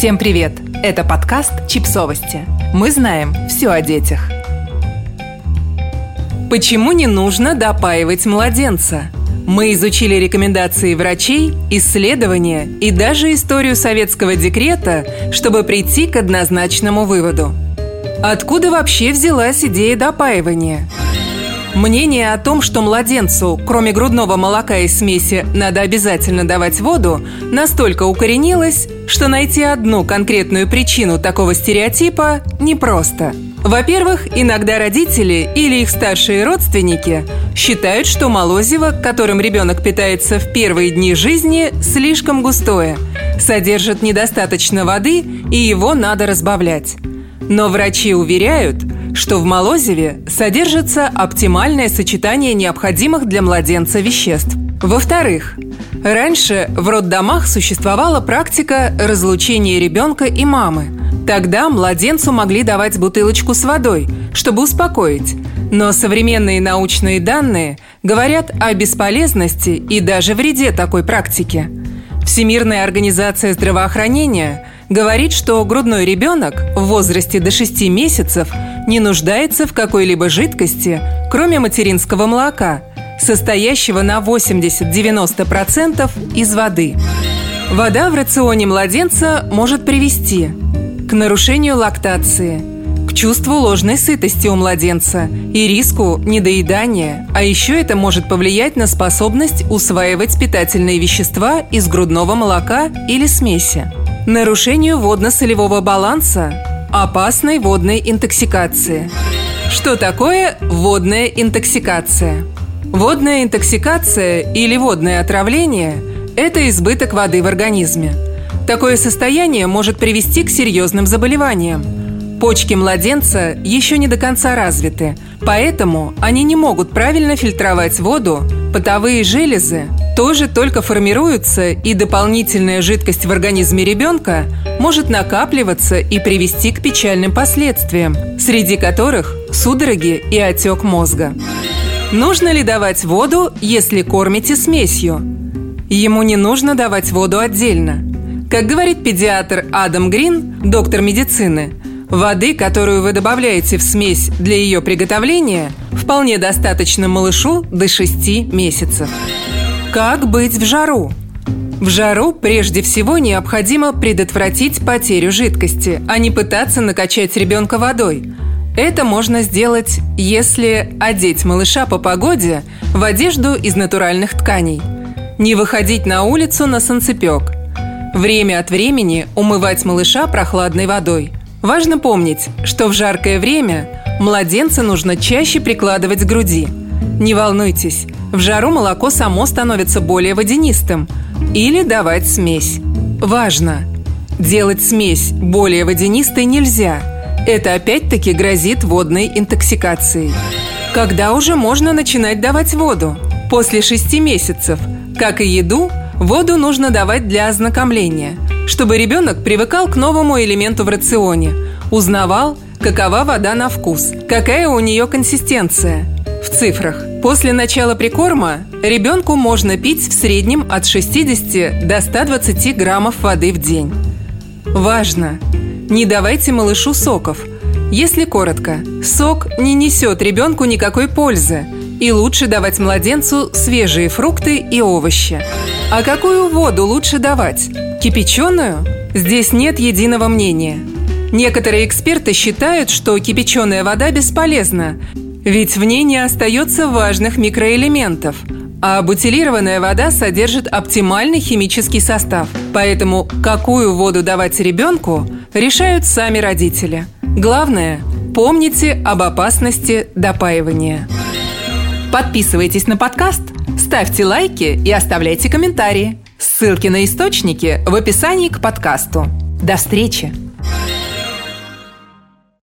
Всем привет! Это подкаст «Чипсовости». Мы знаем все о детях. Почему не нужно допаивать младенца? Мы изучили рекомендации врачей, исследования и даже историю советского декрета, чтобы прийти к однозначному выводу. Откуда вообще взялась идея допаивания – Мнение о том, что младенцу, кроме грудного молока и смеси, надо обязательно давать воду, настолько укоренилось, что найти одну конкретную причину такого стереотипа непросто. Во-первых, иногда родители или их старшие родственники считают, что молозиво, которым ребенок питается в первые дни жизни, слишком густое, содержит недостаточно воды и его надо разбавлять. Но врачи уверяют, что в молозиве содержится оптимальное сочетание необходимых для младенца веществ. Во-вторых, раньше в роддомах существовала практика разлучения ребенка и мамы. Тогда младенцу могли давать бутылочку с водой, чтобы успокоить. Но современные научные данные говорят о бесполезности и даже вреде такой практики. Всемирная организация здравоохранения говорит, что грудной ребенок в возрасте до 6 месяцев – не нуждается в какой-либо жидкости, кроме материнского молока, состоящего на 80-90% из воды. Вода в рационе младенца может привести к нарушению лактации, к чувству ложной сытости у младенца и риску недоедания, а еще это может повлиять на способность усваивать питательные вещества из грудного молока или смеси. Нарушению водно-солевого баланса опасной водной интоксикации. Что такое водная интоксикация? Водная интоксикация или водное отравление – это избыток воды в организме. Такое состояние может привести к серьезным заболеваниям. Почки младенца еще не до конца развиты, поэтому они не могут правильно фильтровать воду, потовые железы тоже только формируются, и дополнительная жидкость в организме ребенка может накапливаться и привести к печальным последствиям, среди которых судороги и отек мозга. Нужно ли давать воду, если кормите смесью? Ему не нужно давать воду отдельно. Как говорит педиатр Адам Грин, доктор медицины, воды, которую вы добавляете в смесь для ее приготовления, вполне достаточно малышу до 6 месяцев. Как быть в жару? В жару прежде всего необходимо предотвратить потерю жидкости, а не пытаться накачать ребенка водой. Это можно сделать, если одеть малыша по погоде в одежду из натуральных тканей. Не выходить на улицу на солнцепек. Время от времени умывать малыша прохладной водой. Важно помнить, что в жаркое время младенца нужно чаще прикладывать к груди. Не волнуйтесь, в жару молоко само становится более водянистым. Или давать смесь. Важно! Делать смесь более водянистой нельзя. Это опять-таки грозит водной интоксикацией. Когда уже можно начинать давать воду? После шести месяцев. Как и еду, воду нужно давать для ознакомления, чтобы ребенок привыкал к новому элементу в рационе, узнавал, какова вода на вкус, какая у нее консистенция. В цифрах. После начала прикорма ребенку можно пить в среднем от 60 до 120 граммов воды в день. Важно! Не давайте малышу соков. Если коротко, сок не несет ребенку никакой пользы, и лучше давать младенцу свежие фрукты и овощи. А какую воду лучше давать? Кипяченую? Здесь нет единого мнения. Некоторые эксперты считают, что кипяченая вода бесполезна, ведь в ней не остается важных микроэлементов, а бутилированная вода содержит оптимальный химический состав. Поэтому какую воду давать ребенку, решают сами родители. Главное – помните об опасности допаивания. Подписывайтесь на подкаст, ставьте лайки и оставляйте комментарии. Ссылки на источники в описании к подкасту. До встречи!